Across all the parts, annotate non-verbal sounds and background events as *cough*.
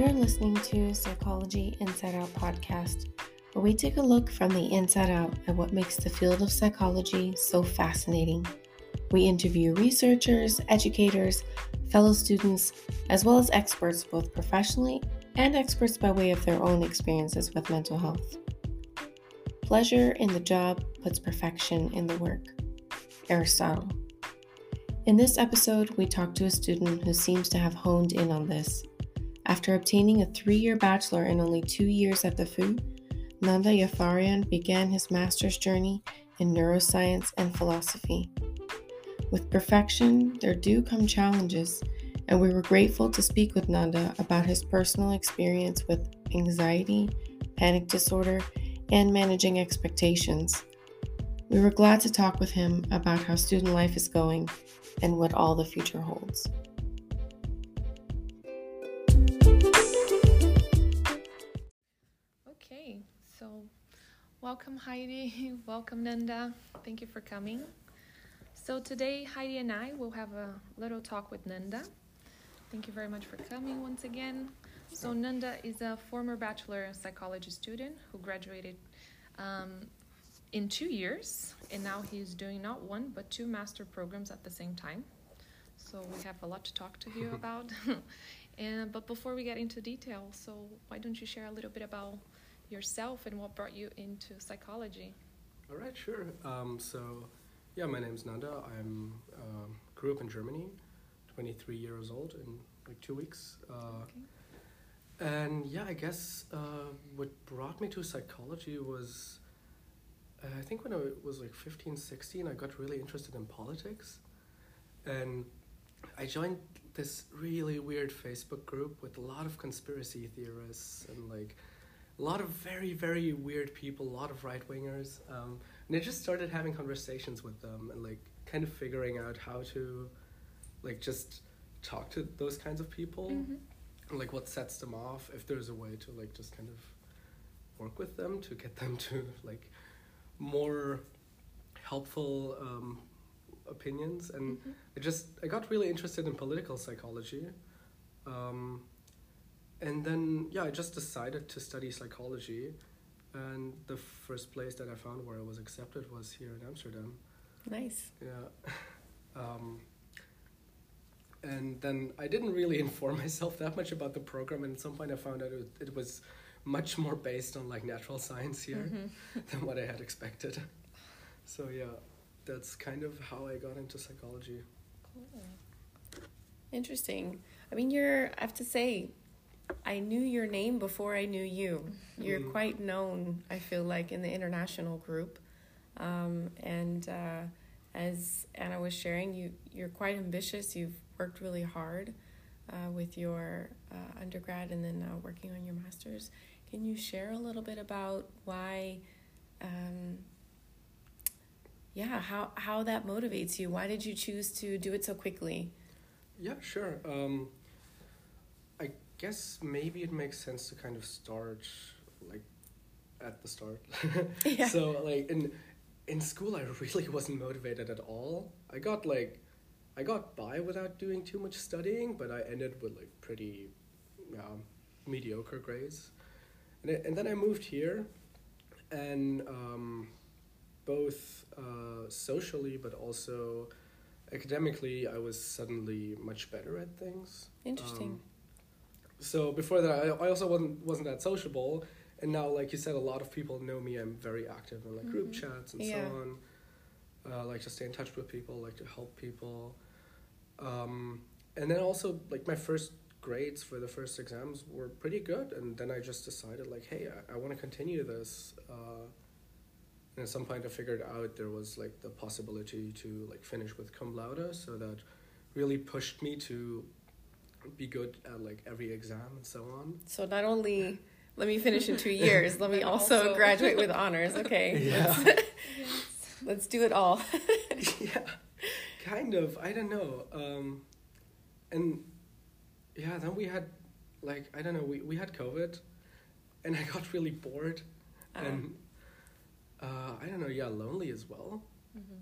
You're listening to Psychology Inside Out podcast, where we take a look from the inside out at what makes the field of psychology so fascinating. We interview researchers, educators, fellow students, as well as experts both professionally and experts by way of their own experiences with mental health. Pleasure in the job puts perfection in the work. Aristotle. In this episode, we talk to a student who seems to have honed in on this. After obtaining a three year bachelor in only two years at the VU, Nanda Jafarian began his master's journey in neuroscience and philosophy. With perfection, there do come challenges, and we were grateful to speak with Nanda about his personal experience with anxiety, panic disorder, and managing expectations. We were glad to talk with him about how student life is going and what all the future holds. So welcome Heidi, *laughs* welcome Nanda. Thank you for coming. So today Heidi and I will have a little talk with Nanda. Thank you very much for coming once again. So Nanda is a former bachelor psychology student who graduated um, in two years, and now he's doing not one but two master programs at the same time. So we have a lot to talk to you *laughs* about. *laughs* and but before we get into detail, so why don't you share a little bit about yourself and what brought you into psychology? All right, sure. Um, so, yeah, my name's Nanda. I'm um, grew up in Germany, 23 years old in like two weeks. Uh, Okay. And yeah, I guess uh, what brought me to psychology was, uh, I think when I was like 15, 16, I got really interested in politics. And I joined this really weird Facebook group with a lot of conspiracy theorists and like a lot of very, very weird people, a lot of right wingers. Um, and I just started having conversations with them and like kind of figuring out how to like just talk to those kinds of people Mhm. like what sets them off if there's a way to like just kind of work with them to get them to like more helpful um, opinions and Mhm. I just I got really interested in political psychology um, and then yeah I just decided to study psychology and the first place that I found where I was accepted was here in Amsterdam Nice. yeah. *laughs* Um, and then I didn't really *laughs* inform myself that much about the program, and at some point I found out it, it was much more based on like natural *laughs* science here Mhm. than what I had expected. So yeah, that's kind of how I got into psychology. Cool. Interesting. I mean, you're, I have to say, I knew your name before I knew you. You're Mhm. quite known, I feel like, in the international group. Um, and uh, as Anna was sharing, you, you're quite ambitious. You've worked really hard uh, with your uh, undergrad and then now working on your master's. Can you share a little bit about why, um, yeah, how, how that motivates you? Why did you choose to do it so quickly? Yeah, sure. Um, guess maybe it makes sense to kind of start like at the start. *laughs* Yeah. So like in in school, I really wasn't motivated at all. I got like I got by without doing too much studying, but I ended with like pretty um, mediocre grades. And, I, and then I moved here, and um, both uh, socially but also academically, I was suddenly much better at things. Interesting. Um, so before that, I, I also wasn't wasn't that sociable, and now, like you said, a lot of people know me. I'm very active in like group Mhm. chats and Yeah. so on. Uh, like to stay in touch with people, like to help people, um, and then also like my first grades for the first exams were pretty good, and then I just decided like, hey, I, I want to continue this. Uh, and at some point, I figured out there was like the possibility to like finish with cum laude, so that really pushed me to be good at like every exam and so on. So not only let me finish in two *laughs* years, let me also, also- graduate with *laughs* honors. Okay, Yeah. let's, *laughs* let's do it all. yeah, kind of. I don't know. Um, and yeah, then we had like I don't know. We we had COVID, and I got really bored, Uh, and uh, I don't know. Yeah, lonely as well. Mhm.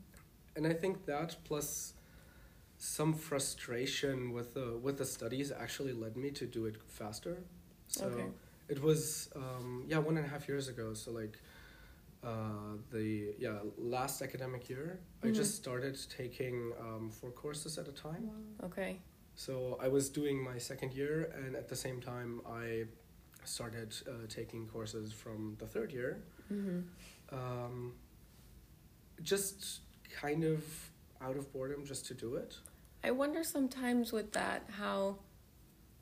And I think that plus some frustration with the with the studies actually led me to do it faster. So Okay. it was um, yeah one and a half years ago. So like uh, the yeah last academic year, I Mhm. just started taking um, four courses at a time. Okay. So I was doing my second year, and at the same time, I started uh, taking courses from the third year. Mm-hmm. Um, just kind of out of boredom, just to do it. I wonder sometimes with that how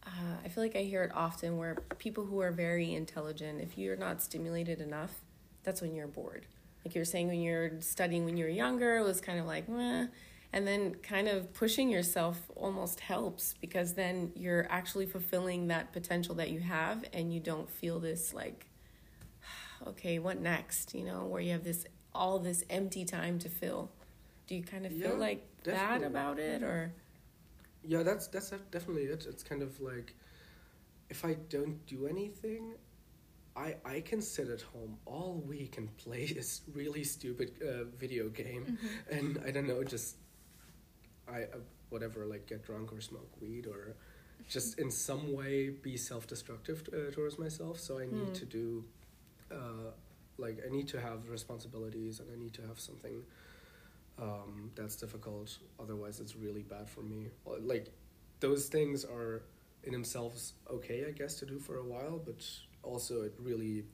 uh, I feel like I hear it often where people who are very intelligent, if you're not stimulated enough, that's when you're bored. Like you're saying, when you're studying when you're younger, it was kind of like, meh. And then kind of pushing yourself almost helps because then you're actually fulfilling that potential that you have and you don't feel this like, *sighs* okay, what next? You know, where you have this all this empty time to fill. Do you kind of feel Yeah, like that definitely. about it or? Yeah, that's that's definitely it. It's kind of like if I don't do anything, I I can sit at home all week and play *laughs* this really stupid uh, video game, and I don't know, just I uh, whatever, like get drunk or smoke weed or just in some way be self-destructive uh, towards myself. So I need Hmm. to do, uh, like I need to have responsibilities and I need to have something um, that's difficult. Otherwise, it's really bad for me. Like, those things are in themselves okay, I guess, to do for a while, but also it really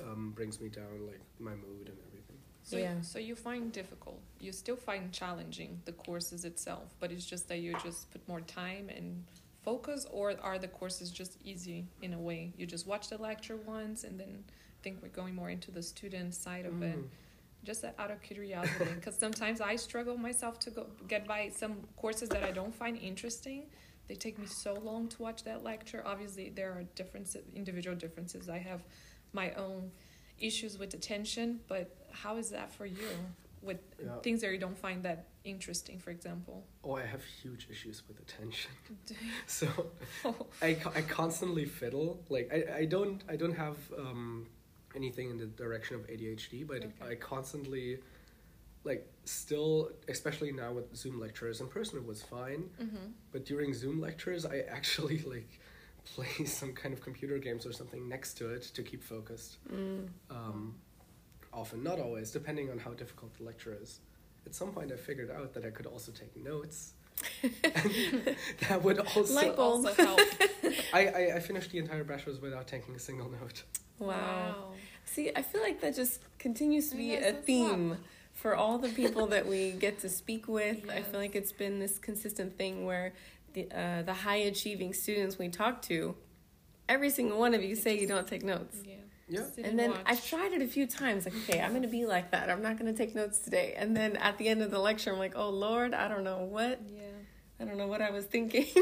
um, brings me down, like my mood and everything. So, Yeah. so you find difficult. You still find challenging the courses itself, but it's just that you just put more time and focus, or are the courses just easy in a way? You just watch the lecture once, and then think we're going more into the student side of it. Just that out of curiosity, *laughs* because sometimes I struggle myself to go get by some courses that I don't find interesting. They take me so long to watch that lecture. Obviously, there are differences, individual differences. I have my own issues with attention, but how is that for you with Yeah. things that you don't find that interesting, for example? Oh, I have huge issues with attention. *laughs* *laughs* So you- I, I constantly fiddle. Like I, I don't I don't have um, anything in the direction of ADHD, but Okay. I constantly like still, especially now with Zoom lectures. In person, it was fine, Mhm. but during Zoom lectures, I actually *laughs* like play some kind of computer games or something next to it to keep focused. Mm. Um, often, not always, depending on how difficult the lecture is. At some point, I figured out that I could also take notes. and *laughs* *laughs* that would also Also help. I, I, I finished the entire bachelor's without taking a single note. Wow. See, I feel like that just continues to be a that's theme for all the people that we get to speak with. I feel like it's been this consistent thing where the uh, the high achieving students we talk to, every single one of you say you don't take notes. Yeah. Yeah. Sit And then watch. I've tried it a few times. Like, okay, I'm gonna be like that. I'm not gonna take notes today. And then at the end of the lecture, I'm like, oh Lord, I don't know what. Yeah. I don't know what I was thinking. *laughs*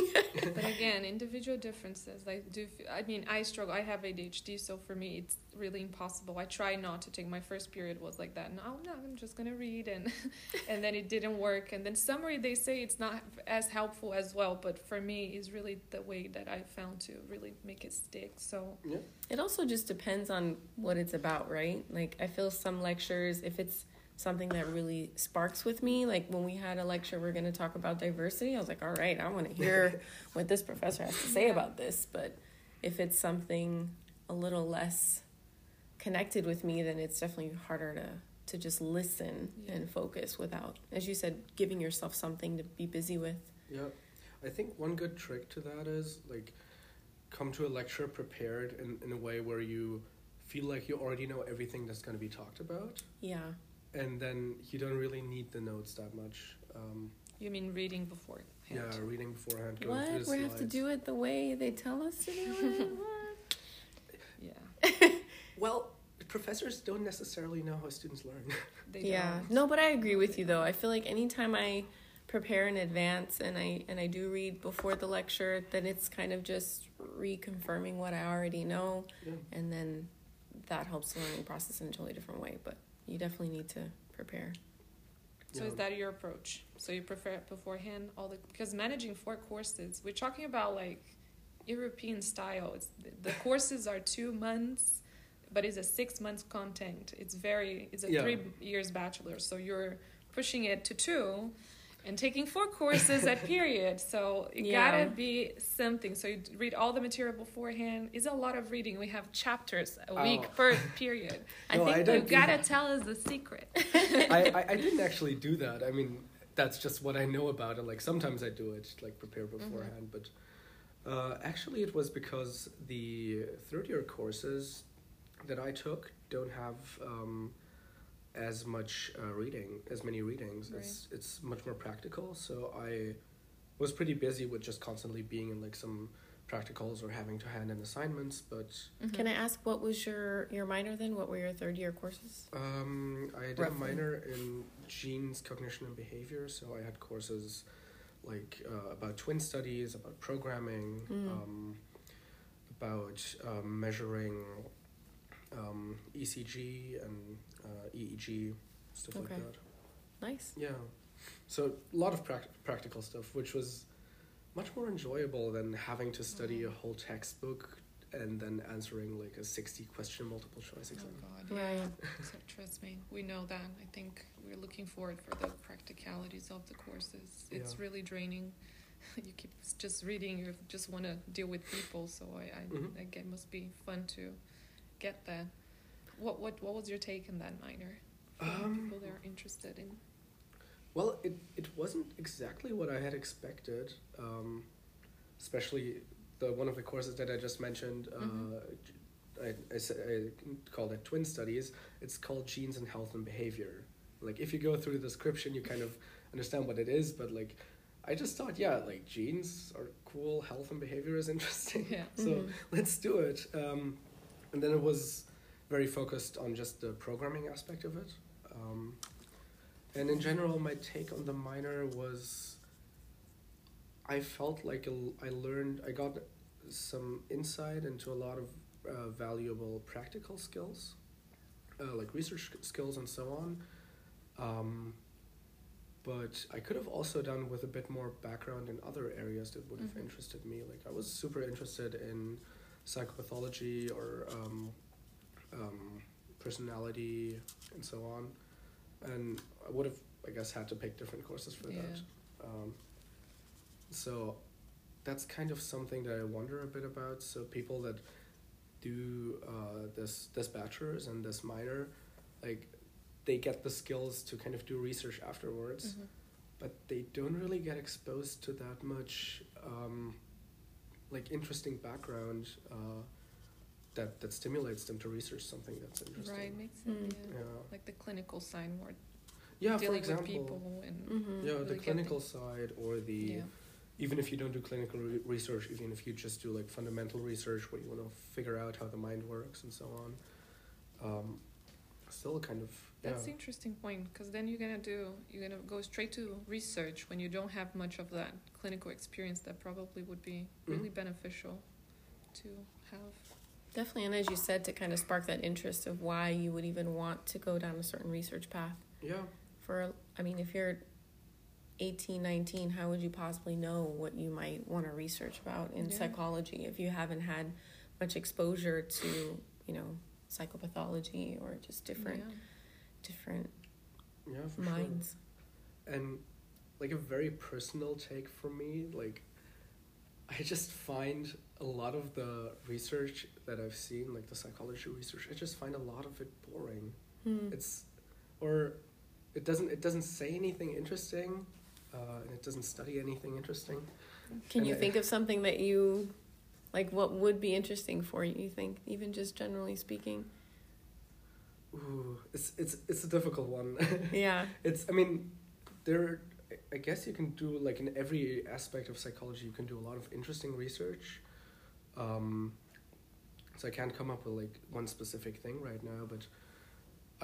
but again individual differences i do f- i mean i struggle i have adhd so for me it's really impossible i try not to take my first period was like that no no i'm just gonna read and *laughs* and then it didn't work and then summary they say it's not as helpful as well but for me is really the way that i found to really make it stick so Yeah. It also just depends on what it's about, right? Like I feel some lectures, if it's something that really sparks with me, like when we had a lecture we're gonna talk about diversity, I was like, all right, I wanna hear *laughs* what this professor has to say about this. But if it's something a little less connected with me, then it's definitely harder to to just listen Yeah. and focus without, as you said, giving yourself something to be busy with. Yeah. I think one good trick to that is like come to a lecture prepared in, in a way where you feel like you already know everything that's going to be talked about. Yeah. And then you don't really need the notes that much. Um, you mean reading before yeah, reading beforehand. Going What? the We have to do it the way they tell us to do it? *laughs* Yeah *laughs* Well, professors don't necessarily know how students learn. *laughs* they yeah don't. no but i agree with you though i feel like anytime i prepare in advance and i and i do read before the lecture then it's kind of just reconfirming what i already know yeah. and then that helps the learning process in a totally different way but you definitely need to prepare So Yeah. is that your approach? So you prefer it beforehand, all the because managing four courses, we're talking about like European style. It's the courses are two months, but it's a six months content. It's very it's a Yeah. three years bachelor, so you're pushing it to two, and taking four courses at *laughs* period. So it Yeah. gotta be something. So you read all the material beforehand. It's a lot of reading. We have chapters a week Oh. per *laughs* period. I No, think I You gotta that. tell us the secret. *laughs* I, I, I didn't actually do that. I mean, that's just what I know about it. Like sometimes I do it, like prepare beforehand. But uh, actually, it was because the third year courses that I took don't have um, as much uh, reading, as many readings. It's it's much more practical. So I was pretty busy with just constantly being in like some practicals or having to hand in assignments. But Can I ask what was your your minor then? What were your third year courses? Um, I did Roughly. a minor in genes, cognition, and behavior. So I had courses like uh, about twin studies, about programming, Mm. um, about um, measuring um, ECG and uh, EEG, stuff Okay. like that. Nice. Yeah. So a lot of prac- practical stuff, which was much more enjoyable than having to study a whole textbook and then answering like a 60 question multiple choice Oh exam. God, Right. yeah. *laughs* So trust me, we know that. I think we're looking forward for the practicalities of the courses. It's Yeah. really draining. *laughs* You keep just reading. You just want to deal with people. So I, I, Mhm. I get must be fun to get that. What, what, what was your take on that minor? Um, people that are interested in. Well, it, it wasn't exactly what I had expected, um, especially the one of the courses that I just mentioned. Mhm. Uh, I, I, I called it Twin Studies. It's called Genes and Health and Behavior. Like, if you go through the description, you kind of understand what it is, but like, I just thought, yeah, like genes are cool, health and behavior is interesting. Yeah. *laughs* So Mhm. let's do it. Um, and then it was very focused on just the programming aspect of it. Um, and in general, my take on the minor was I felt like a I learned, I got some insight into a lot of uh, valuable practical skills, uh, like research skills and so on. Um, but I could have also done with a bit more background in other areas that would have Mhm. interested me. Like I was super interested in psychopathology or um, um, personality and so on, and I would have, I guess, had to pick different courses for Yeah. that. Um, so that's kind of something that I wonder a bit about. So people that do uh, this this bachelor's and this minor, like they get the skills to kind of do research afterwards, Mhm. but they don't really get exposed to that much um, like interesting background uh, that that stimulates them to research something that's interesting. Right, makes sense. Mm. Yeah. Yeah. Like the clinical side, more Yeah. For example. with people and Mm-hmm. Yeah, really the get clinical side or the yeah. even if you don't do clinical re- research, even if you just do like fundamental research where you want to figure out how the mind works and so on, um, still kind of yeah. That's the interesting point because then you're gonna do you're gonna go straight to research when you don't have much of that clinical experience that probably would be really Mhm. beneficial to have. Definitely, and as you said, to kind of spark that interest of why you would even want to go down a certain research path. yeah. For, I mean, if you're 18, 19, how would you possibly know what you might want to research about in Yeah. psychology if you haven't had much exposure to, you know, psychopathology or just different, Yeah. Different Yeah, minds? sure. And like a very personal take from me, like I just find a lot of the research that I've seen, like the psychology research, I just find a lot of it boring. Hmm. It's or it doesn't it doesn't say anything interesting, uh, and it doesn't study anything interesting. Can and you I- think of something that you, like, what would be interesting for you? You think, even just generally speaking? Ooh, it's it's it's a difficult one. *laughs* Yeah. it's I mean, there. I guess you can do like in every aspect of psychology, you can do a lot of interesting research. Um, so I can't come up with like one specific thing right now, but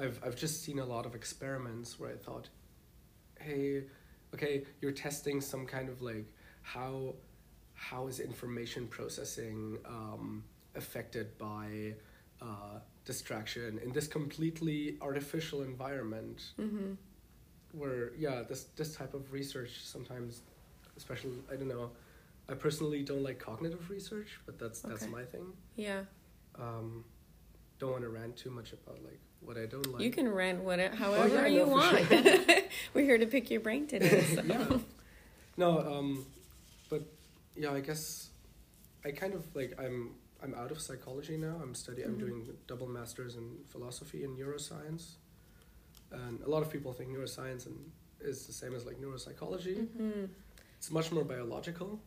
I've I've just seen a lot of experiments where I thought, hey, okay, you're testing some kind of like how how is information processing um, affected by uh, distraction in this completely artificial environment Mm-hmm. where yeah this this type of research sometimes especially i don't know i personally don't like cognitive research but that's that's Okay. my thing Yeah. um, don't want to rant too much about like what I don't like. You can rant whatever, however yeah, you no, want. sure. *laughs* We're here to pick your brain today. *laughs* So. yeah. No, um, but yeah, I guess I kind of like I'm I'm out of psychology now. I'm studying. I'm Mhm. doing double masters in philosophy and neuroscience, and a lot of people think neuroscience and is the same as like neuropsychology. Hmm. It's much more biological.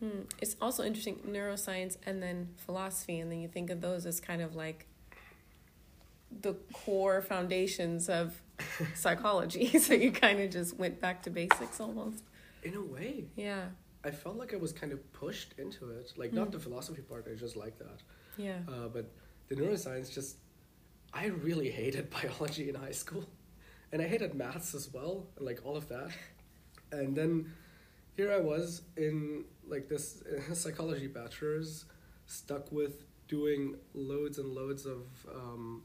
Hmm. It's also interesting neuroscience and then philosophy, and then you think of those as kind of like the core foundations of *laughs* psychology. *laughs* so you kind of just went back to basics almost. In a way, Yeah, I felt like I was kind of pushed into it. Like Mm. not the philosophy part. I just like that. yeah. Uh, but the neuroscience just, I really hated *laughs* biology in high school, and I hated maths as well, and like all of that. *laughs* And then here I was in like this *laughs* psychology bachelor's, stuck with doing loads and loads of um,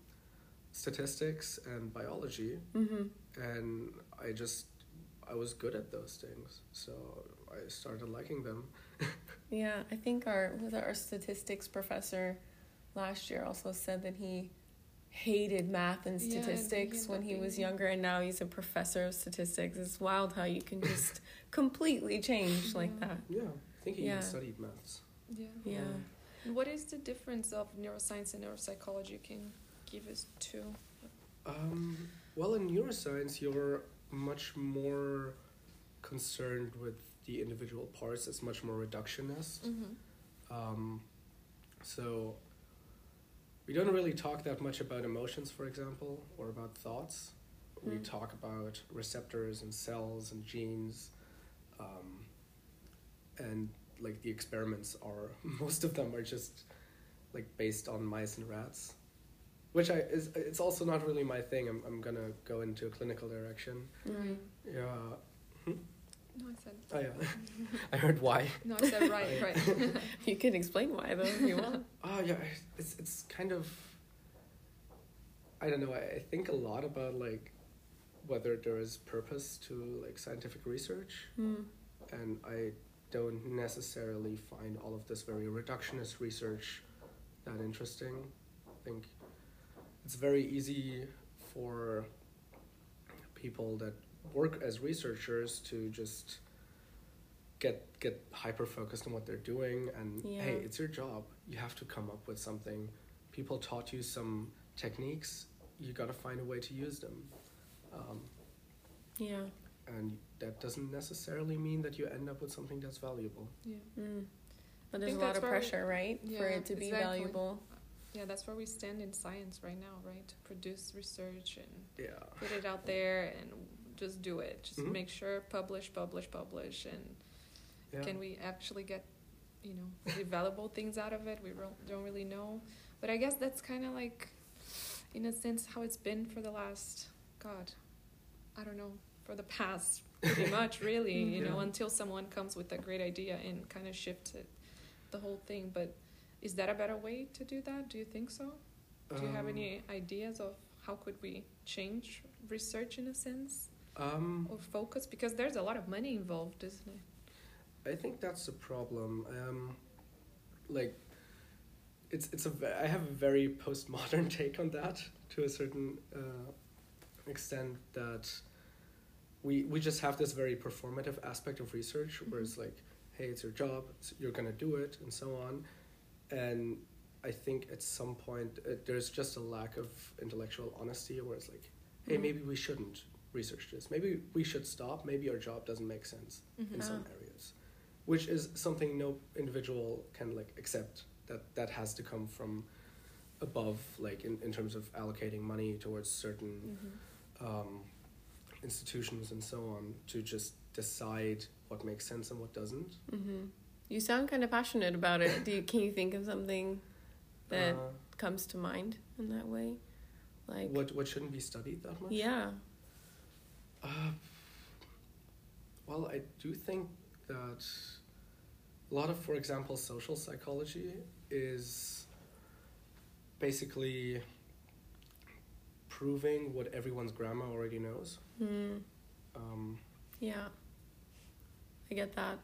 statistics and biology, Mm-hmm. and I just I was good at those things, so I started liking them. *laughs* Yeah, I think our was our statistics professor last year also said that he hated math and Yeah, statistics he when he was younger and now he's a professor of statistics. It's wild how you can just *laughs* completely change like that. Yeah, I think he Yeah. even studied maths. Yeah. Yeah. Um, What is the difference of neuroscience and neuropsychology? You can give us two. Um, well, in neuroscience, you're much more concerned with the individual parts. It's much more reductionist. Mm-hmm. Um, so we don't really talk that much about emotions, for example, or about thoughts. We Mm. talk about receptors and cells and genes, um, and like the experiments are *laughs* most of them are just like based on mice and rats, which I is it's also not really my thing. I'm I'm gonna go into a clinical direction. Yeah. No, I said. Oh yeah. *laughs* I heard why. No, I said right, *laughs* right. *laughs* You can explain why though if you want. Oh yeah, it's it's kind of. I don't know. I, I think a lot about like whether there is purpose to like scientific research, Mm. and I don't necessarily find all of this very reductionist research that interesting. I think it's very easy for people that work as researchers to just get get hyper focused on what they're doing and Yeah. hey it's your job you have to come up with something people taught you some techniques you got to find a way to use them um, Yeah. and that doesn't necessarily mean that you end up with something that's valuable Yeah. Mm. But there's a lot of where we- pressure, right, for it to be exactly. valuable. Yeah, that's where we stand in science right now, right? To produce research and yeah put it out there and just do it. Just Mhm. make sure publish, publish, publish, and yeah can we actually get, you know, *laughs* the valuable things out of it? We don't don't really know, but I guess that's kind of like, in a sense, how it's been for the last, God, I don't know, for the past pretty *laughs* much, really. You know, until someone comes with a great idea and kind of shifts it, the whole thing. But is that a better way to do that? Do you think so? Do you have Um, any ideas of how could we change research in a sense um or focus? Because there's a lot of money involved, isn't it? I think that's the problem. Um, like, it's it's a I have a very postmodern *laughs* take on that to a certain uh, extent that we we just have this very performative aspect of research where it's like, hey, it's your job, it's, you're gonna do it, and so on, and I think at some point uh, there's just a lack of intellectual honesty where it's like, hey, Mhm. maybe we shouldn't research this. Maybe we should stop. Maybe our job doesn't make sense Mm-hmm. in some areas, which is something no individual can like accept. That that has to come from above, like in, in terms of allocating money towards certain Mm-hmm. um, institutions and so on to just decide what makes sense and what doesn't. hmm You sound kind of passionate about it. Do you, can you think of something that Uh, comes to mind in that way? Like, what what shouldn't be studied that much? yeah. Uh, well, I do think that a lot of, for example, social psychology is basically proving what everyone's grandma already knows. Mm, Um, yeah. I get that.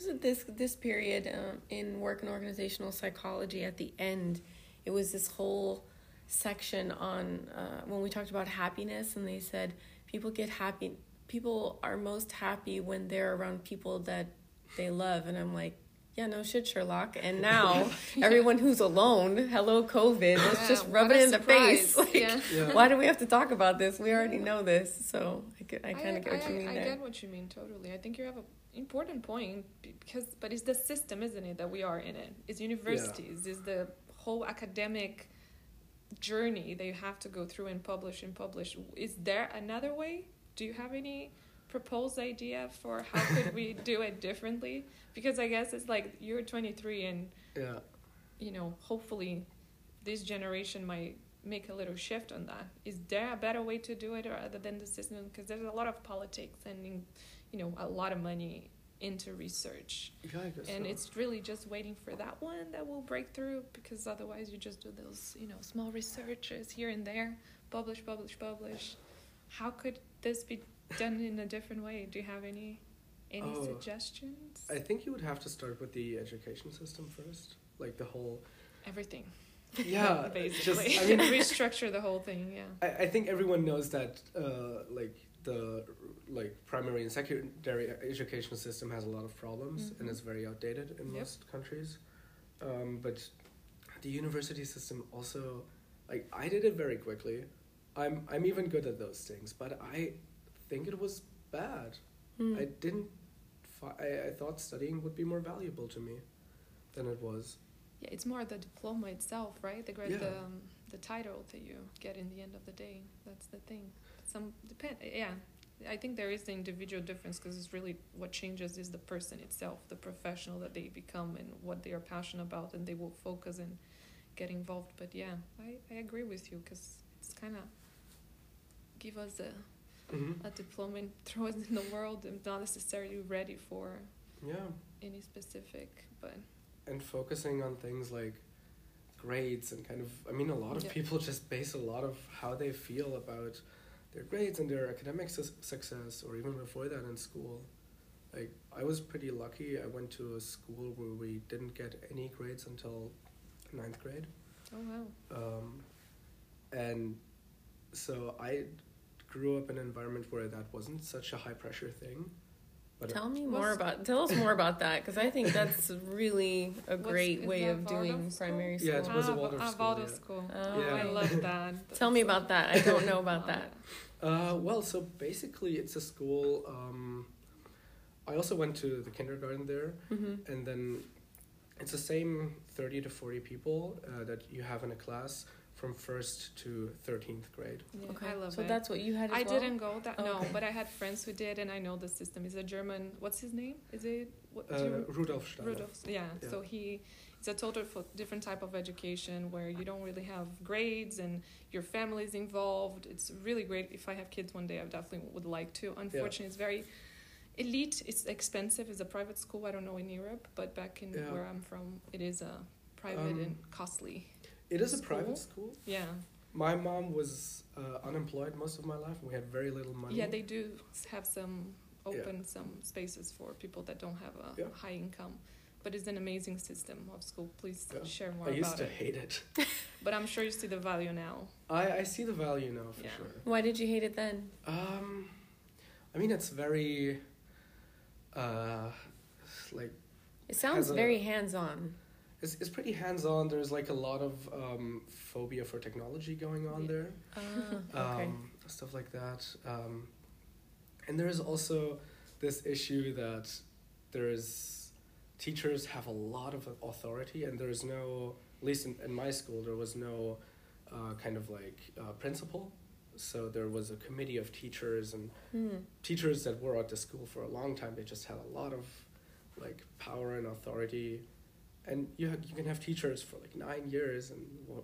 It this this period um, in work and organizational psychology at the end? it was this whole section on uh, when we talked about happiness, and they said people get happy. People are most happy when they're around people that they love, and I'm like, yeah, no shit, Sherlock. And now *laughs* yeah. everyone who's alone, hello COVID, let's yeah, just rub it in surprise. the *laughs* face. Like, yeah. yeah. why do we have to talk about this? We already know this. So I, get, I kind of get what you mean I there. get what you mean totally. I think you have an important point because, but it's the system, isn't it, that we are in it? It's universities, It's the whole academic journey that you have to go through and publish and publish. Is there another way? Do you have any proposed idea for how could we *laughs* do it differently? because I guess it's like you're 23 and yeah, you know, hopefully this generation might make a little shift on that. Is there a better way to do it, other than the system? Because there's a lot of politics and you know a lot of money into research. And it's really just waiting for that one that will break through because otherwise you just do those you know small researches here and there, publish, publish, publish. How could this be done in a different way? Do you have any any oh, suggestions? I think you would have to start with the education system first, like the whole everything. Yeah, basically. *laughs* Just, I mean, *laughs* restructure the whole thing. Yeah. I, I think everyone knows that, uh, like the like primary and secondary education system has a lot of problems mm-hmm. and is very outdated in yep. most countries. Um, but the university system also, like I did it very quickly. I'm I'm even good at those things, but I think it was bad. Mm. I didn't I, I thought studying would be more valuable to me than it was. Yeah, it's more the diploma itself, right? The grade, yeah. the um, the title that you get in the end of the day. That's the thing. Some depend. Yeah, I think there is the individual difference because it's really what changes is the person itself, the professional that they become, and what they are passionate about, and they will focus and get involved. But yeah, I, I agree with you because it's kind of give us a mm-hmm. a diploma and *laughs* throw it in the world and not necessarily ready for yeah any specific but and focusing on things like grades and kind of i mean a lot of yeah. people *laughs* just base a lot of how they feel about their grades and their academic su- success or even before that in school like i was pretty lucky. I went to a school where we didn't get any grades until ninth grade. Oh wow. Um, and so i grew up in an environment where that wasn't such a high pressure thing. But tell me more about tell us more about that because I think that's really a *laughs* great way of doing primary school. Yeah, it was ah, a Waldorf ah, school. Waldorf school. Oh, yeah. I love that. *laughs* tell me about that. I don't know about that. *laughs* Uh, well, so basically, it's a school. Um, I also went to the kindergarten there, mm-hmm. and then it's the same thirty to forty people uh, that you have in a class from first to 13th grade. Yeah, okay. I love so it. that's what you had I well? didn't go that, no, but I had friends who did, and I know the system. is a German, what's his name? Is it? What, uh, Rudolf Steiner. Rudolf, yeah. yeah. So he, it's a total different type of education where you don't really have grades and your family's involved. It's really great. If I have kids one day, I definitely would like to. Unfortunately, yeah. it's very elite. It's expensive. It's a private school. I don't know in Europe, but back in yeah. where I'm from, it is a private um, and costly. It is a private school. Yeah. My mom was uh, unemployed most of my life, and we had very little money. Yeah, they do have some open yeah. some spaces for people that don't have a yeah. high income. But it's an amazing system of school. Please yeah. share more about it. I used to it. hate it. *laughs* *laughs* but I'm sure you see the value now. I, I see the value now for sure. Why did you hate it then? Um, I mean, it's very, uh, like. It sounds very hands on it's, it's pretty hands on. There's like a lot of um, phobia for technology going on yeah. there, uh, okay. um, stuff like that. Um, and there is also this issue that there is teachers have a lot of authority, and there is no, at least in, in my school, there was no uh, kind of like uh, principal. So there was a committee of teachers and mm. teachers that were at the school for a long time. They just had a lot of like power and authority and you have, you can have teachers for like nine years, and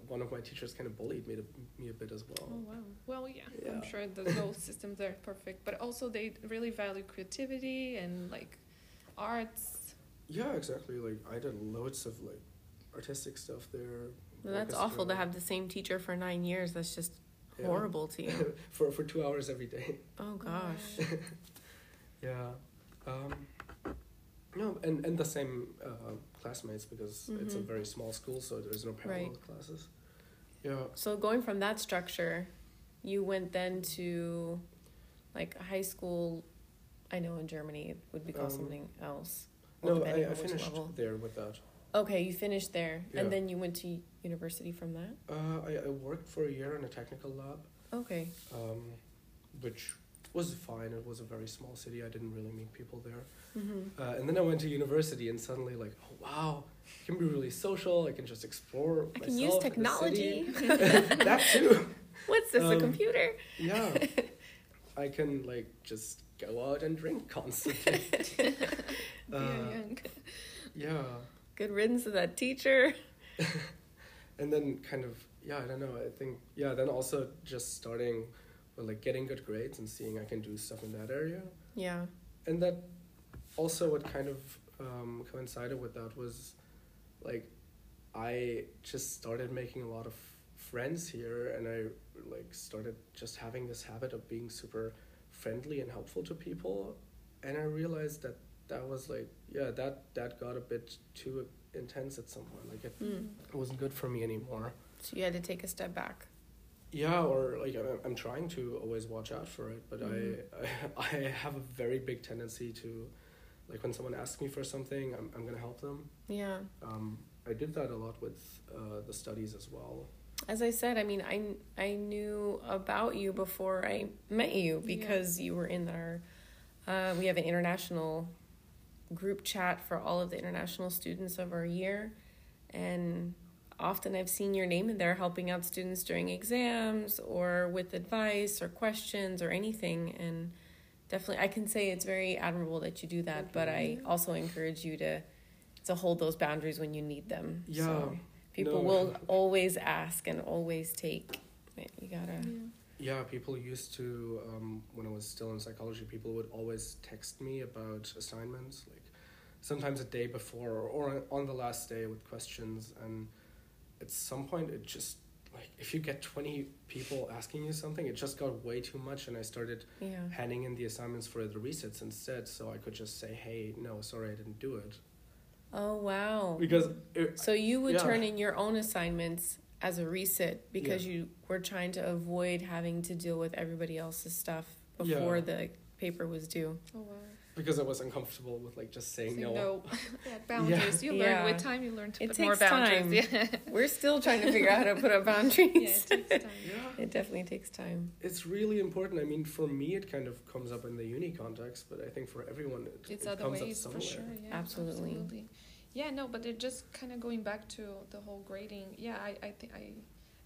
one of my teachers kind of bullied me to, me a bit as well. Oh wow! Well, yeah, yeah. I'm sure the whole *laughs* systems are perfect, but also they really value creativity and like arts. Yeah, exactly. Like I did loads of like artistic stuff there. Well, that's awful to have the same teacher for nine years. That's just yeah. horrible to you. *laughs* for for two hours every day. Oh gosh. yeah. *laughs* Um, No, and, and the same uh, classmates because it's a Mhm. very small school, so there's no parallel Right. classes. Yeah. So going from that structure, you went then to like high school. I know in Germany it would be called Um, something else. well, No, I, I finished level. there with that. Okay, you finished there, Yeah. and then you went to university from that. Uh, I, I worked for a year in a technical lab, Okay. um, which was fine. It was a very small city. I didn't really meet people there. Mm-hmm. Uh, and then I went to university, and suddenly, like, oh wow, I can be really social. I can just explore. I can use myself in the city. technology. *laughs* *laughs* that too. What's this? a Um, computer? Yeah. *laughs* I can like just go out and drink constantly. Uh, young. yeah. Good riddance to that teacher. And then kind of yeah, I don't know. I think yeah, then also just starting with like getting good grades and seeing I can do stuff in that area. Yeah. And that also what kind of um, coincided with that was like I just started making a lot of friends here and I like started just having this habit of being super friendly and helpful to people and I realized that that was like yeah that that got a bit too intense at some point like it, Mm. it wasn't good for me anymore So you had to take a step back. Yeah or like I'm, I'm trying to always watch out for it but Mhm. I, I *laughs* i have a very big tendency to like when someone asks me for something i'm, I'm gonna help them Yeah. um, i did that a lot with uh, the studies as well As I said, I mean, I I knew about you before I met you because you were in our. Uh, we have an international group chat for all of the international students of our year, and often I've seen your name in there helping out students during exams or with advice or questions or anything. And definitely, I can say it's very admirable that you do that. But I also encourage you to to hold those boundaries when you need them. Yeah. So people No. will always ask and always take. You gotta. Yeah. yeah people used to um, when i was still in psychology people would always text me about assignments like sometimes a day before or, or on the last day with questions and at some point it just like if you get 20 people asking you something it just got way too much and i started Yeah. handing in the assignments for the resits instead so i could just say hey no sorry i didn't do it Oh wow. because it, So you would Yeah. turn in your own assignments as a resit because you were trying to avoid having to deal with everybody else's stuff before Yeah. the paper was due. Oh wow. Because i was uncomfortable with like just saying So no, no. *laughs* yeah, boundaries. You learn Yeah. with time. You learn to It put more takes boundaries. time. Yeah. *laughs* We're still *laughs* trying to figure out how to put up boundaries. yeah, it takes time. yeah It definitely takes time. it's really important. I mean, for me, it kind of comes up in the uni context, but I think for everyone, it, It's it other comes ways up for sure. Yeah, Absolutely. Yeah, no, but it just kind of going back to the whole grading. Yeah, I, I think I,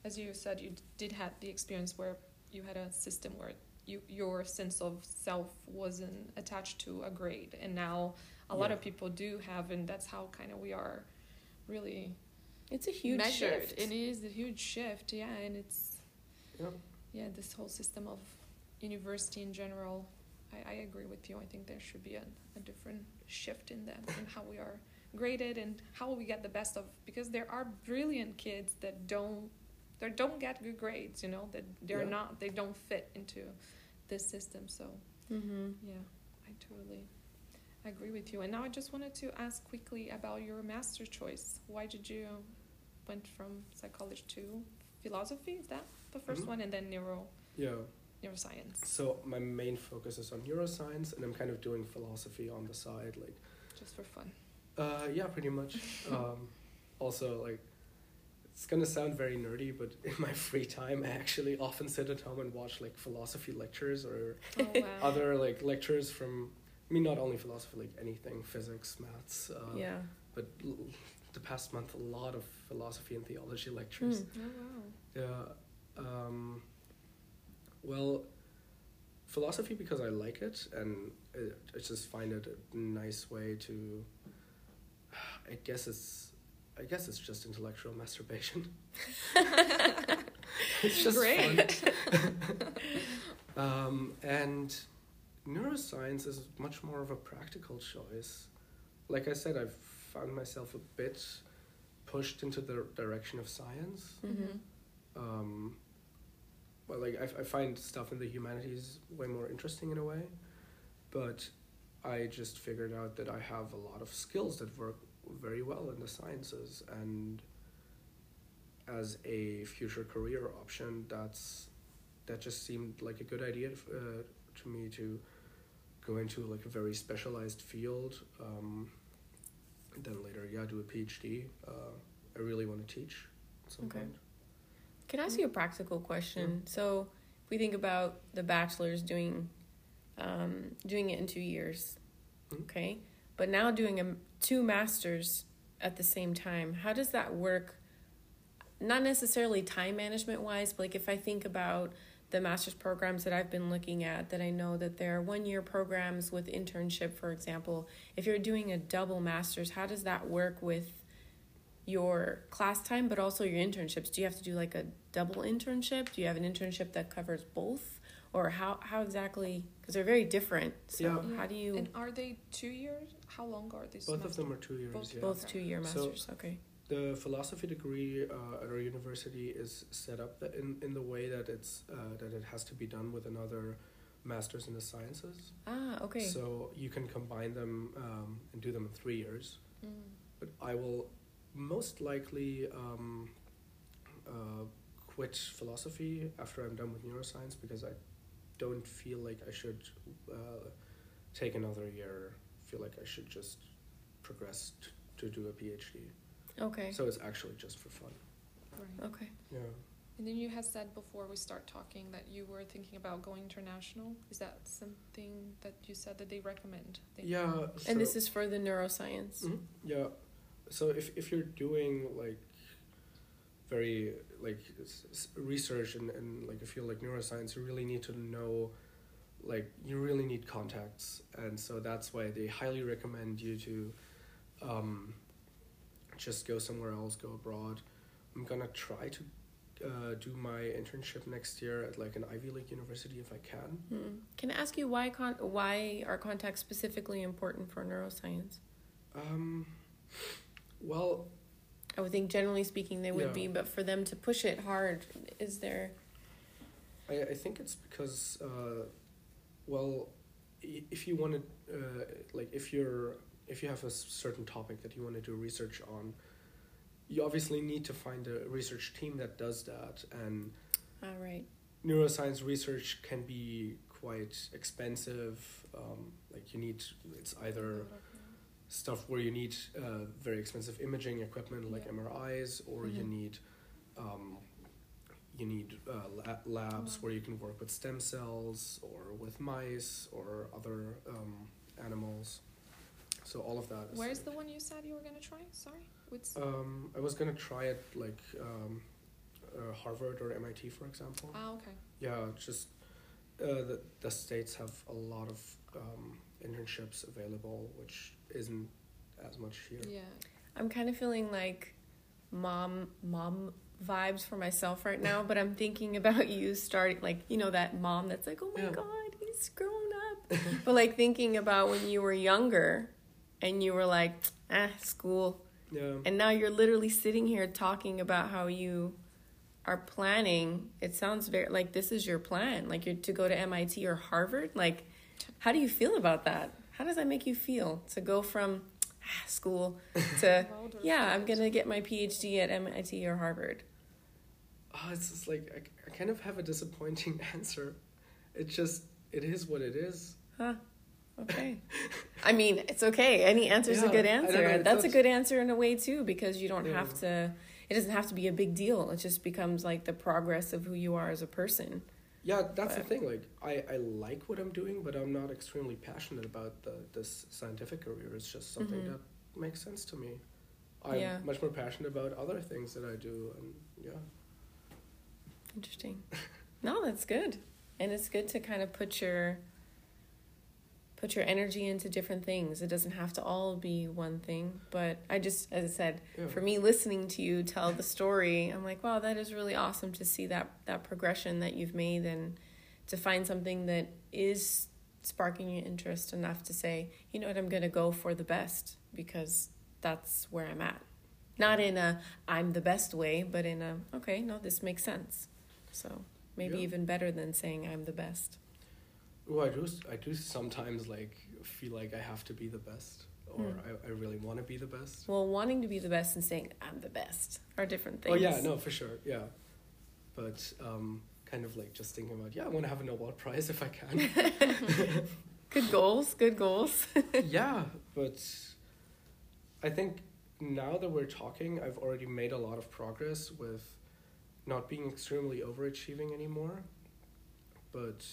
as you said, you did have the experience where you had a system where you your sense of self wasn't attached to a grade, and now a lot of people do have, and that's how kind of we are, really It's a huge measured. shift. And it is a huge shift. Yeah, and it's Yeah. yeah this whole system of university in general. I, I agree with you. I think there should be a, a different shift in that in how we are graded and how we get the best of because there are brilliant kids that don't that don't get good grades you know that they're Yeah. not they don't fit into this system so mm-hmm. yeah i totally agree with you and now i just wanted to ask quickly about your master choice why did you went from psychology to philosophy is that the 1st Mhm. one and then neuro Yeah. neuroscience So my main focus is on neuroscience, and I'm kind of doing philosophy on the side. Like, just for fun uh, yeah, pretty much. *laughs* um, also, like, it's gonna sound very nerdy, but *laughs* in my free time, I actually often sit at home and watch like philosophy lectures or oh wow *laughs* other like lectures from. I mean, not only philosophy, like anything, physics, maths. Uh, yeah. but l- the past month a lot of philosophy and theology lectures Mm. oh wow yeah um, well philosophy because i like it and it, i just find it a nice way to i guess it's i guess it's just intellectual masturbation *laughs* it's just Great. fun. *laughs* um, and neuroscience is much more of a practical choice. Like I said, I've found myself a bit pushed into the direction of science. Mm-hmm. Um, well, like I, I find stuff in the humanities way more interesting in a way, but I just figured out that I have a lot of skills that work very well in the sciences, and as a future career option, that's that just seemed like a good idea uh, to me to go into like a very specialized field. Um, then later, yeah, do a PhD. Uh, I really want to teach at some Okay. point. Can I ask you a practical question? So, if we think about the bachelor's doing, um, doing it in two years, Mhm. okay, but now doing a two masters at the same time, how does that work? Not necessarily time management wise, but like if I think about the master's programs that I've been looking at, that I know that there are one year programs with internship, for example. If you're doing a double master's, how does that work with your class time, but also your internships? Do you have to do like a double internship? Do you have an internship that covers both? Or how, how exactly? Because they're very different. So, Yeah. how do you. And are they two years? How long are these? Both of them are two years. Both- yeah. both two year So- masters? okay. The philosophy degree uh, at our university is set up that in, in the way that it's uh, that it has to be done with another master's in the sciences. Ah, okay. So you can combine them um, and do them in three years. Mm. But I will most likely um, uh, quit philosophy after I'm done with neuroscience because I don't feel like I should uh, take another year. feel like I should just progress t- to do a PhD. okay. So it's actually just for fun. Right. okay. Yeah. And then you had said before we start talking that you were thinking about going international. Is that something that you said that they recommend? They- Yeah. And this is for the neuroscience. Mhm, Yeah. So if if you're doing like very like research and, and like a field like neuroscience, you really need to know like you really need contacts and so that's why they highly recommend you to um, just go somewhere else, go abroad. I'm gonna try to uh, do my internship next year at like an Ivy League university if I can. Hmm. Can I ask you why con- why are contacts specifically important for neuroscience? Um, well, I would think generally speaking they would Yeah. be, but for them to push it hard, is there? I, I think it's because, uh, well, if you want to, uh, like, if you're, if you have a certain topic that you want to do research on, you obviously need to find a research team that does that. And All right. neuroscience research can be quite expensive. Um, like, you need, it's either stuff where you need uh, very expensive imaging equipment like Yeah. MRIs, or you Mhm. need um, you need uh, la- labs where you can work with stem cells or with mice or other um, animals. So all of that. Is Where's the one you said you were gonna try? Sorry, what's? Um, I was gonna try it like um, uh, Harvard or MIT, for example. ah, okay. Yeah, just uh, the the states have a lot of um, internships available, which isn't as much here. Yeah. I'm kind of feeling like mom mom vibes for myself right now, but I'm thinking *laughs* about you starting like you know that mom that's like, oh my Yeah. god, he's grown up, *laughs* but like thinking about when you were younger, and you were like, ah, school, Yeah. and now you're literally sitting here talking about how you are planning. It sounds very like this is your plan, like you're to go to MIT or Harvard. Like, how do you feel about that? How does that make you feel to go from ah, school to *laughs* yeah, I'm gonna get my PhD at MIT or Harvard. Oh, it's just like I, I kind of have a disappointing *laughs* answer. It just it is what it is. Huh. Okay. *laughs* I mean, it's okay. Any answer's a Yeah, good answer. know, and it's that's a good answer in a way too, because you don't Yeah. have to it doesn't have to be a big deal. It just becomes like the progress of who you are as a person. Yeah, that's the thing. Like I, I like what I'm doing, but I'm not extremely passionate about the this scientific career. It's just something Mhm. that makes sense to me. I'm Yeah. much more passionate about other things that I do, and yeah. Interesting. No, that's good. And it's good to kind of put your put your energy into different things. It doesn't have to all be one thing, but I just as I said, yeah. for me listening to you tell the story, I'm like, wow, that is really awesome to see that that progression that you've made and to find something that is sparking your interest enough to say, you know what, I'm going to go for the best because that's where I'm at. Not in a I'm the best way, but in a okay, no, this makes sense. So, maybe Yeah. even better than saying I'm the best. Oh, I do. I do sometimes like feel like I have to be the best or Hmm. I, I really want to be the best. Well, wanting to be the best and saying I'm the best are different things. Oh yeah, no, for sure, yeah. But um, kind of like just thinking about yeah, I want to have a Nobel Prize if I can. *laughs* Good goals. Good goals. *laughs* yeah, but I think now that we're talking, I've already made a lot of progress with not being extremely overachieving anymore. But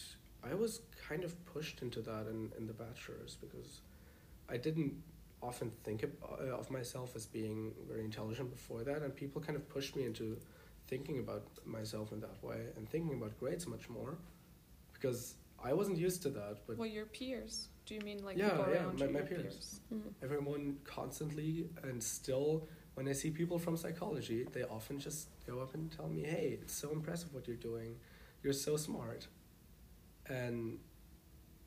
I was kind of pushed into that in, in the bachelor's because I didn't often think of, uh, of myself as being very intelligent before that, and people kind of pushed me into thinking about myself in that way and thinking about grades much more because I wasn't used to that. But Well, your peers. Do you mean like Yeah, people yeah, around my- you? my your peers. Mm. everyone constantly and still when i see people from psychology they often just go up and tell me hey it's so impressive what you're doing you're so smart and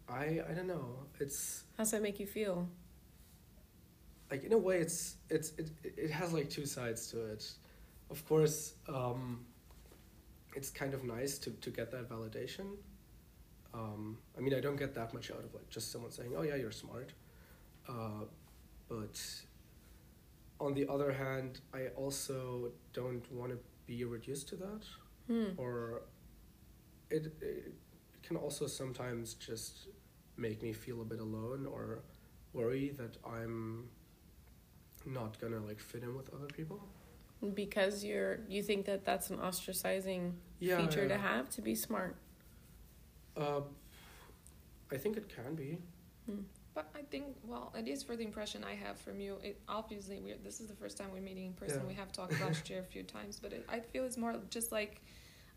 i i don't know. It's How's that make you feel? like in a way it's it's it, it has like two sides to it. Of course um it's kind of nice to to get that validation. Um i mean i don't get that much out of like just someone saying oh yeah you're smart. Uh but on the other hand i also don't want to be reduced to that. Hmm. or it, it can also sometimes just make me feel a bit alone or worry that I'm not gonna like fit in with other people. Because you're you think that that's an ostracizing Yeah, feature to have to be smart. Uh, I think it can be. But I think, well, it is for the impression I have from you. It obviously we're this is the first time we're meeting in person. Yeah. We have talked about you a few times, but it, I feel it's more just like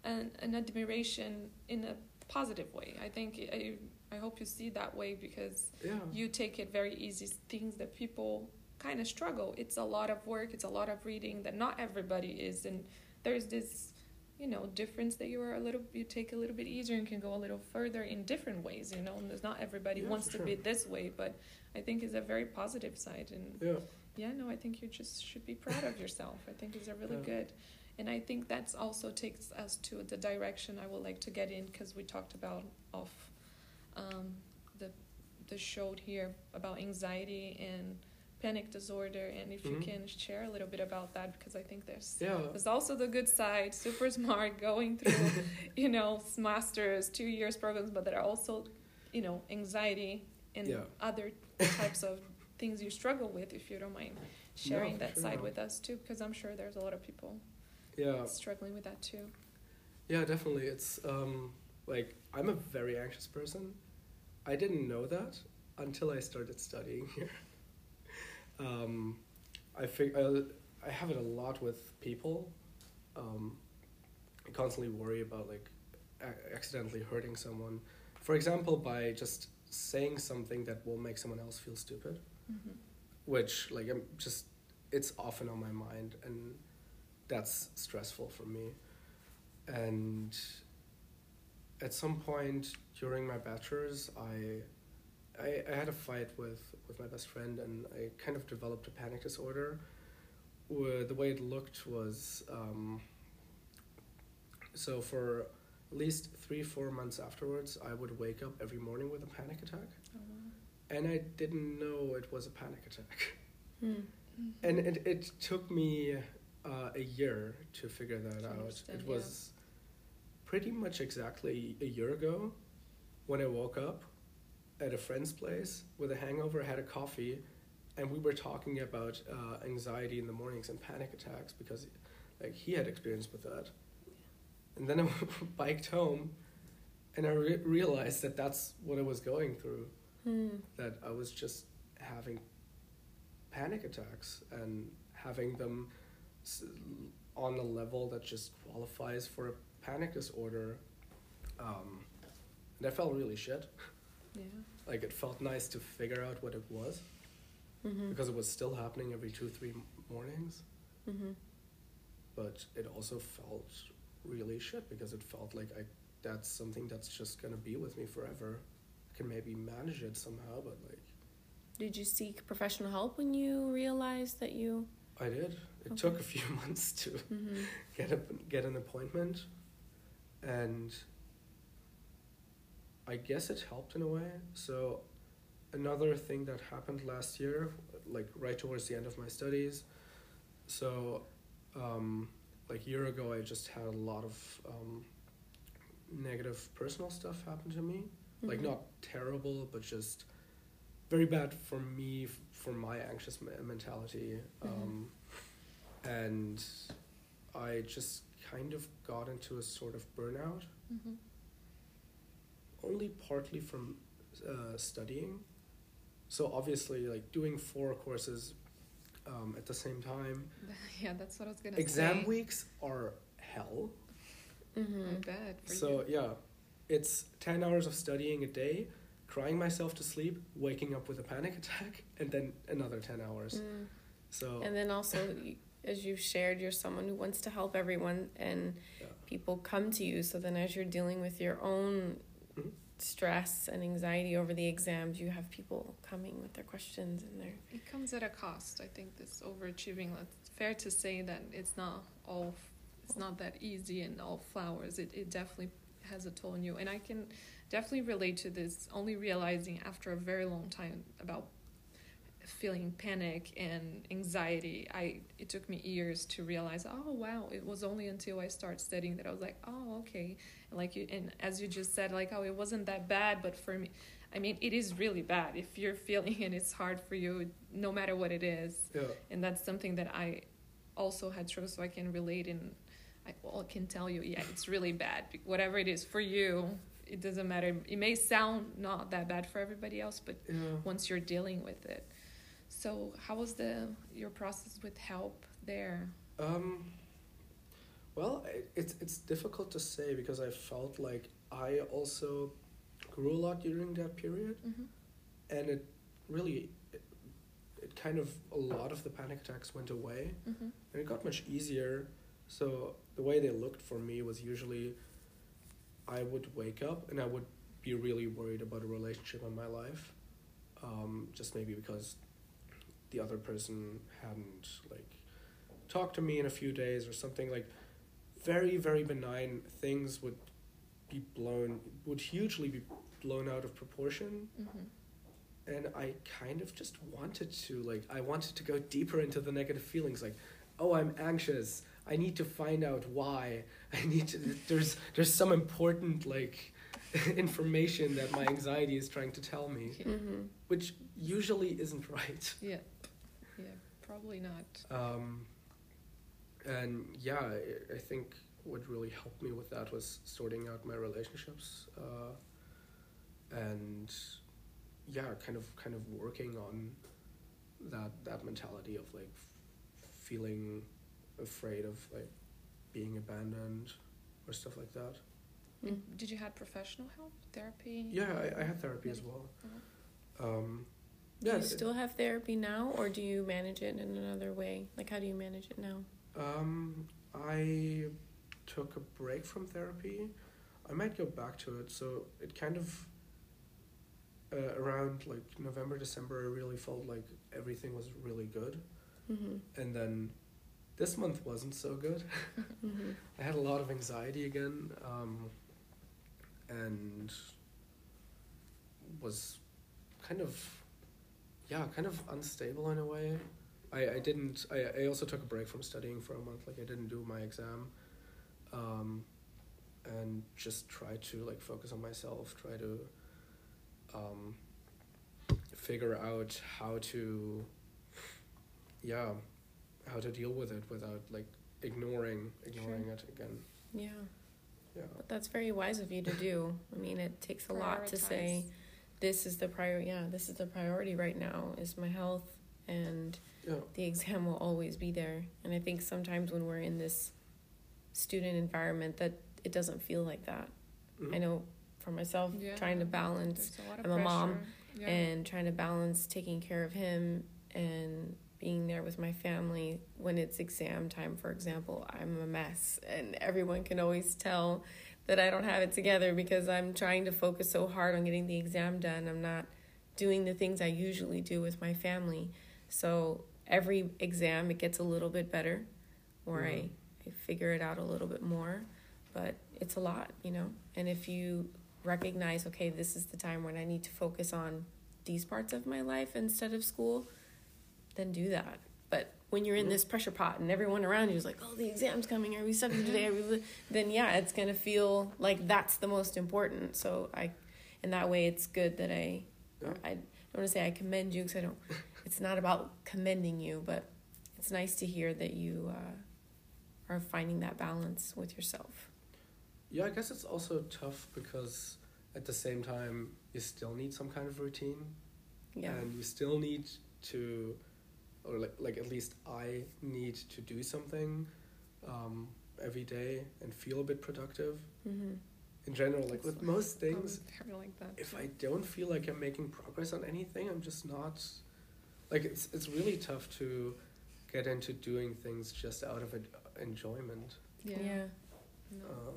an an admiration in a positive way. I think I I hope you see that way because Yeah. you take it very easy. Things that people kind of struggle. It's a lot of work. It's a lot of reading that not everybody is, and there's this, you know, difference that you are a little. You take a little bit easier and can go a little further in different ways. You know, and there's not everybody Yeah, wants to be this way, but I think it's a very positive side. And Yeah. yeah, no, I think you just should be proud of yourself. I think it's a really Yeah. good. And I think that's also takes us to the direction I would like to get in because we talked about off um, the the show here about anxiety and panic disorder and if you Mhm. can share a little bit about that because I think there's Yeah. there's also the good side, super smart, going through, *laughs* you know, masters, two years programs, but there are also, you know, anxiety and Yeah. other types of things you struggle with. If you don't mind *laughs* sharing that sure. side with us too, because I'm sure there's a lot of people Yeah. struggling with that too. Yeah, definitely. It's um like I'm a very anxious person. I didn't know that until I started studying here. *laughs* um, I think I, I have it a lot with people. Um, I constantly worry about like a- accidentally hurting someone. For example, by just saying something that will make someone else feel stupid, Mm-hmm. which like I'm just it's often on my mind and that's stressful for me. And at some point during my bachelor's, I, I, I had a fight with, with my best friend, and I kind of developed a panic disorder. Where the way it looked was, um, so for at least three four months afterwards, I would wake up every morning with a panic attack, and I didn't know it was a panic attack. Hmm. And it, it took me uh, a year to figure that To out. It yeah. was pretty much exactly a year ago when I woke up at a friend's place with a hangover, had a coffee, and we were talking about uh, anxiety in the mornings and panic attacks because like he had experience with that. And then I *laughs* biked home and I re- realized that that's what I was going through Hmm. that I was just having panic attacks and having them on a level that just qualifies for a panic disorder. Um, and I felt really shit. Yeah. Like it felt nice to figure out what it was Mm-hmm. because it was still happening every two, three mornings. Mm-hmm. But it also felt really shit because it felt like I that's something that's just gonna be with me forever. I can maybe manage it somehow, but like Did you seek professional help when you realized that you? I did. It Okay. took a few *laughs* months to Mm-hmm. get a get an appointment, and I guess it helped in a way. So another thing that happened last year, like right towards the end of my studies. So, um, like a year ago, I just had a lot of um, negative personal stuff happen to me. Like Mhm. not terrible, but just very bad for me f- for my anxious me- mentality. Mhm. Um, and I just kind of got into a sort of burnout, Mm-hmm. only partly from uh, studying. So obviously, like doing four courses um, at the same time. *laughs* Yeah, that's what I was gonna say. Exam say. weeks are hell. I Mhm. bet for So yeah, it's ten hours of studying a day, crying myself to sleep, waking up with a panic attack, and then another ten hours. Mm. So And then also, you- as you've shared, you're someone who wants to help everyone, and Yeah. people come to you. So then, as you're dealing with your own Mhm. stress and anxiety over the exams, you have people coming with their questions and their. It comes at a cost. I think this overachieving. It's fair to say that it's not all. It's not that easy and all flowers. It it definitely has a toll on you, and I can definitely relate to this. Only realizing after a very long time about feeling panic and anxiety. I it took me years to realize. Oh wow! It was only until I started studying that I was like, oh okay. And like you and as you just said, like oh it wasn't that bad, but for me. I mean, it is really bad if you're feeling *laughs* and it's hard for you, no matter what it is. yeah, And that's something that I also had trouble, so I can relate and I well, can tell you, yeah, it's really bad. Whatever it is for you, it doesn't matter. It may sound not that bad for everybody else, but yeah. once you're dealing with it. So, how was the your process with help there? Um, well, it, it's it's difficult to say because I felt like I also grew a lot during that period, Mm-hmm. and it really, it, it kind of a lot of the panic attacks went away, Mm-hmm. and it got much easier. So the way they looked for me was usually, I would wake up and I would be really worried about a relationship in my life, um, just maybe because the other person hadn't like talked to me in a few days or something like very very benign things would be blown would hugely be blown out of proportion. Mm-hmm. and I kind of just wanted to like I wanted to go deeper into the negative feelings like oh I'm anxious. I need to find out why. *laughs* I need to there's there's some important like *laughs* information that my anxiety is trying to tell me. Mm-hmm. which usually isn't *laughs* right Yeah, yeah, probably not. um, and yeah I, I think what really helped me with that was sorting out my relationships uh, and yeah kind of kind of working on that that mentality of like f- feeling afraid of like being abandoned or stuff like that Mm. Did you had professional help, therapy? yeah i, I had therapy as well um, Do yeah you still have therapy now, or do you manage it in another way? Like, how do you manage it now? Um, I took a break from therapy. I might go back to it. So it kind of uh, around like November, December, I really felt like everything was really good, Mm-hmm. and then this month wasn't so good. *laughs* Mm-hmm. I had a lot of anxiety again, um, and was kind of, yeah, kind of unstable in a way. I, I didn't. I, I also took a break from studying for a month. Like I didn't do my exam, um, and just try to like focus on myself. Try to um, figure out how to, yeah, how to deal with it without like ignoring ignoring it again. Yeah, Yeah. but that's very wise of you to do. I mean, it takes a lot to say, this is the prior. Yeah, this is the priority right now. Is my health and Yeah. the exam will always be there. And I think sometimes when we're in this student environment, that it doesn't feel like that. Mhm. I know for myself, Yeah. trying to balance There's a lot of I'm a mom. Yeah. and trying to balance taking care of him and being there with my family when it's exam time for example i'm a mess and everyone can always tell that i don't have it together because i'm trying to focus so hard on getting the exam done i'm not doing the things i usually do with my family so every exam it gets a little bit better or Mhm. I, I figure it out a little bit more but it's a lot you know and if you recognize okay this is the time when i need to focus on these parts of my life instead of school, then do that. When you're in Mhm. this pressure pot and everyone around you is like, "Oh, the exam's coming. Are we studying today?" Are we? Then yeah, it's gonna feel like that's the most important. So I, in that way, it's good that I, Yeah. I don't want to say I commend you because I don't. *laughs* It's not about commending you, but it's nice to hear that you uh, are finding that balance with yourself. Yeah, I guess it's also tough because at the same time you still need some kind of routine Yeah. and you still need to or like like at least I need to do something um, every day and feel a bit productive. Mm-hmm. In general, like with most things, I'm like that. if too. I don't feel like I'm making progress on anything, I'm just not like it's it's really tough to get into doing things just out of en- enjoyment. yeah, yeah. No, Uh,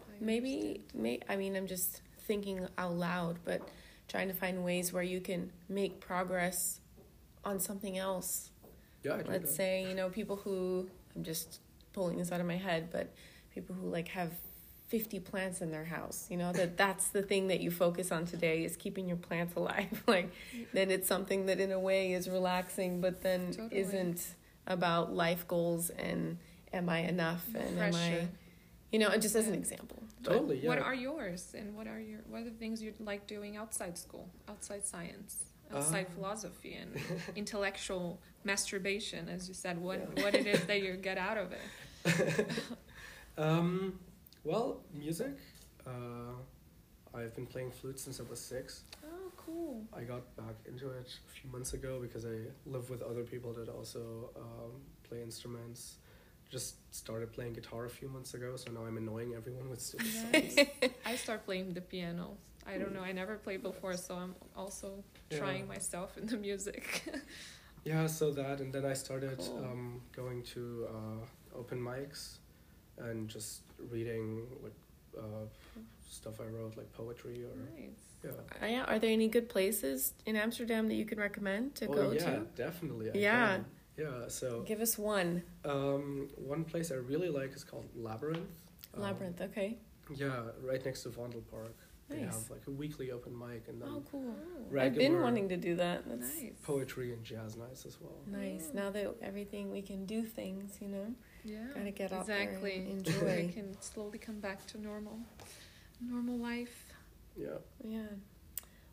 I Maybe, may I mean, I'm just thinking out loud, but trying to find ways where you can make progress on something else. yeah, I Let's say, you know, people who, I'm just pulling this out of my head, but people who like have 50 plants in their house, you know, that *laughs* that's the thing that you focus on today is keeping your plants alive. *laughs* like, then it's something that in a way is relaxing, but then Totally. isn't about life goals and am I enough No and am I, you know, just as an example. Totally, yeah. What are yours, and what are your what are the things you like doing outside school, outside science, outside Um, philosophy, and *laughs* intellectual masturbation, as you said? What Yeah. what it is that you *laughs* get out of it? *laughs* Um, well, music. Uh, I've been playing flute since I was six. Oh, cool. I got back into it a few months ago because I live with other people that also um, play instruments. Just started playing guitar a few months ago, so now I'm annoying everyone with stupid songs. I start playing the piano. I don't know. I never played before, so I'm also Yeah. trying myself in the music. *laughs* Yeah, so that, and then I started Cool. um, going to uh, open mics and just reading like uh, stuff I wrote, like poetry or nice. yeah. Uh, yeah, are there any good places in Amsterdam that you can recommend to oh go yeah, to? definitely. I Yeah. can. Yeah. So Give us one. um, one place I really like is called Labyrinth. Um, Labyrinth, okay. Yeah, right next to Vondel Park. They Nice. have like a weekly open mic and then Oh, cool. oh. I've been wanting to do that. That's nice. poetry and jazz nights as well. nice. Mm. Now that everything we can do things, you know, Yeah. gotta get out exactly. there and I *laughs* enjoy. can slowly come back to normal, normal life. Yeah. yeah.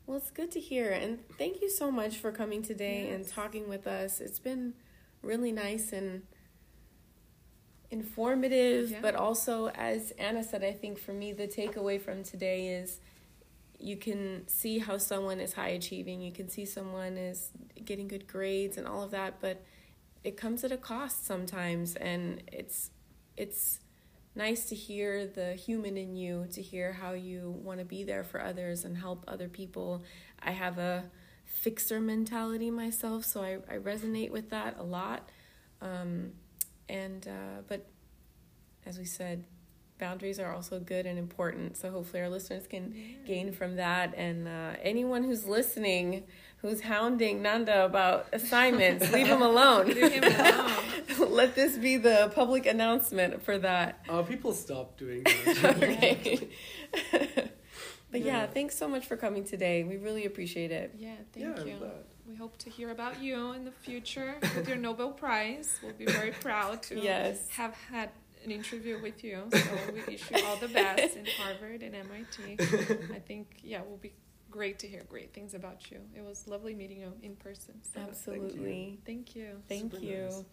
Well, it's good to hear, and thank you so much for coming today and talking with us. It's been really nice and informative, Yeah. but also, as Anna said, I think for me the takeaway from today is you can see how someone is high achieving, you can see someone is getting good grades and all of that, but it comes at a cost sometimes, and it's it's nice to hear the human in you, to hear how you want to be there for others and help other people. I have a fixer mentality myself, so I, I resonate with that a lot. Um, and uh, but as we said, boundaries are also good and important. So hopefully our listeners can gain from that. And uh, anyone who's listening, who's hounding Nanda about assignments, leave him *laughs* alone. Leave him alone. *laughs* Let this be the public announcement for that. Uh, people stop doing *laughs* that. okay. but yeah. Yeah. thanks so much for coming today. We really appreciate it. Yeah, thank yeah, you. We hope to hear about you in the future with your Nobel Prize. We'll be very proud to Yes. have had an interview with you. So we wish you all the best in Harvard and MIT. *laughs* I think, yeah, it will be great to hear great things about you. It was lovely meeting you in person. So Absolutely. thank you. Thank Super you. nice.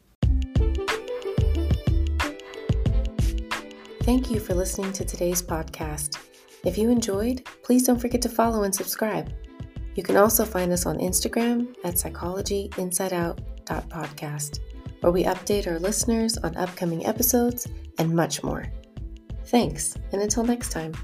Thank you for listening to today's podcast. If you enjoyed, please don't forget to follow and subscribe. You can also find us on Instagram at psychologyinsideout.podcast, where we update our listeners on upcoming episodes and much more. Thanks, and until next time.